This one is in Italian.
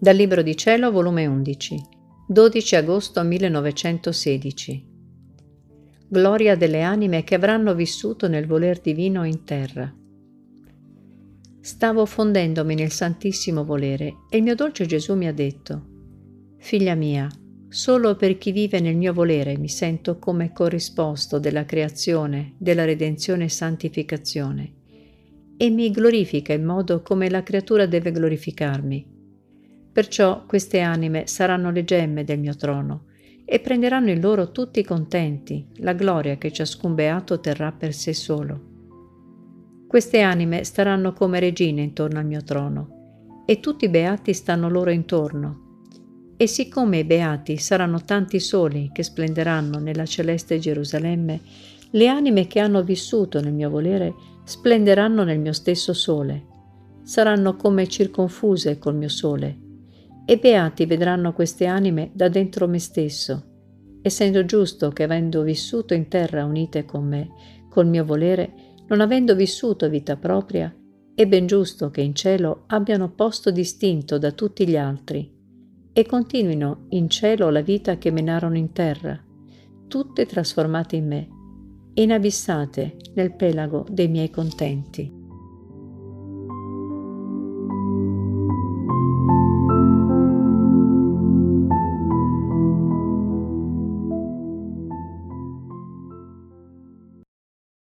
Dal Libro di Cielo, volume 11, 12 agosto 1916. Gloria delle anime che avranno vissuto nel voler divino in terra. Stavo fondendomi nel santissimo volere e il mio dolce Gesù mi ha detto, Figlia mia, solo per chi vive nel mio volere mi sento come corrisposto della creazione, della redenzione e santificazione, e mi glorifica in modo come la creatura deve glorificarmi Perciò queste anime saranno le gemme del mio trono e prenderanno in loro tutti contenti la gloria che ciascun beato terrà per sé solo. Queste anime staranno come regine intorno al mio trono e tutti i beati stanno loro intorno. E siccome i beati saranno tanti soli che splenderanno nella celeste Gerusalemme, le anime che hanno vissuto nel mio volere splenderanno nel mio stesso sole. Saranno come circonfuse col mio sole e beati vedranno queste anime da dentro me stesso, essendo giusto che avendo vissuto in terra unite con me, col mio volere, non avendo vissuto vita propria, è ben giusto che in cielo abbiano posto distinto da tutti gli altri e continuino in cielo la vita che menarono in terra, tutte trasformate in me, inabissate nel pelago dei miei contenti.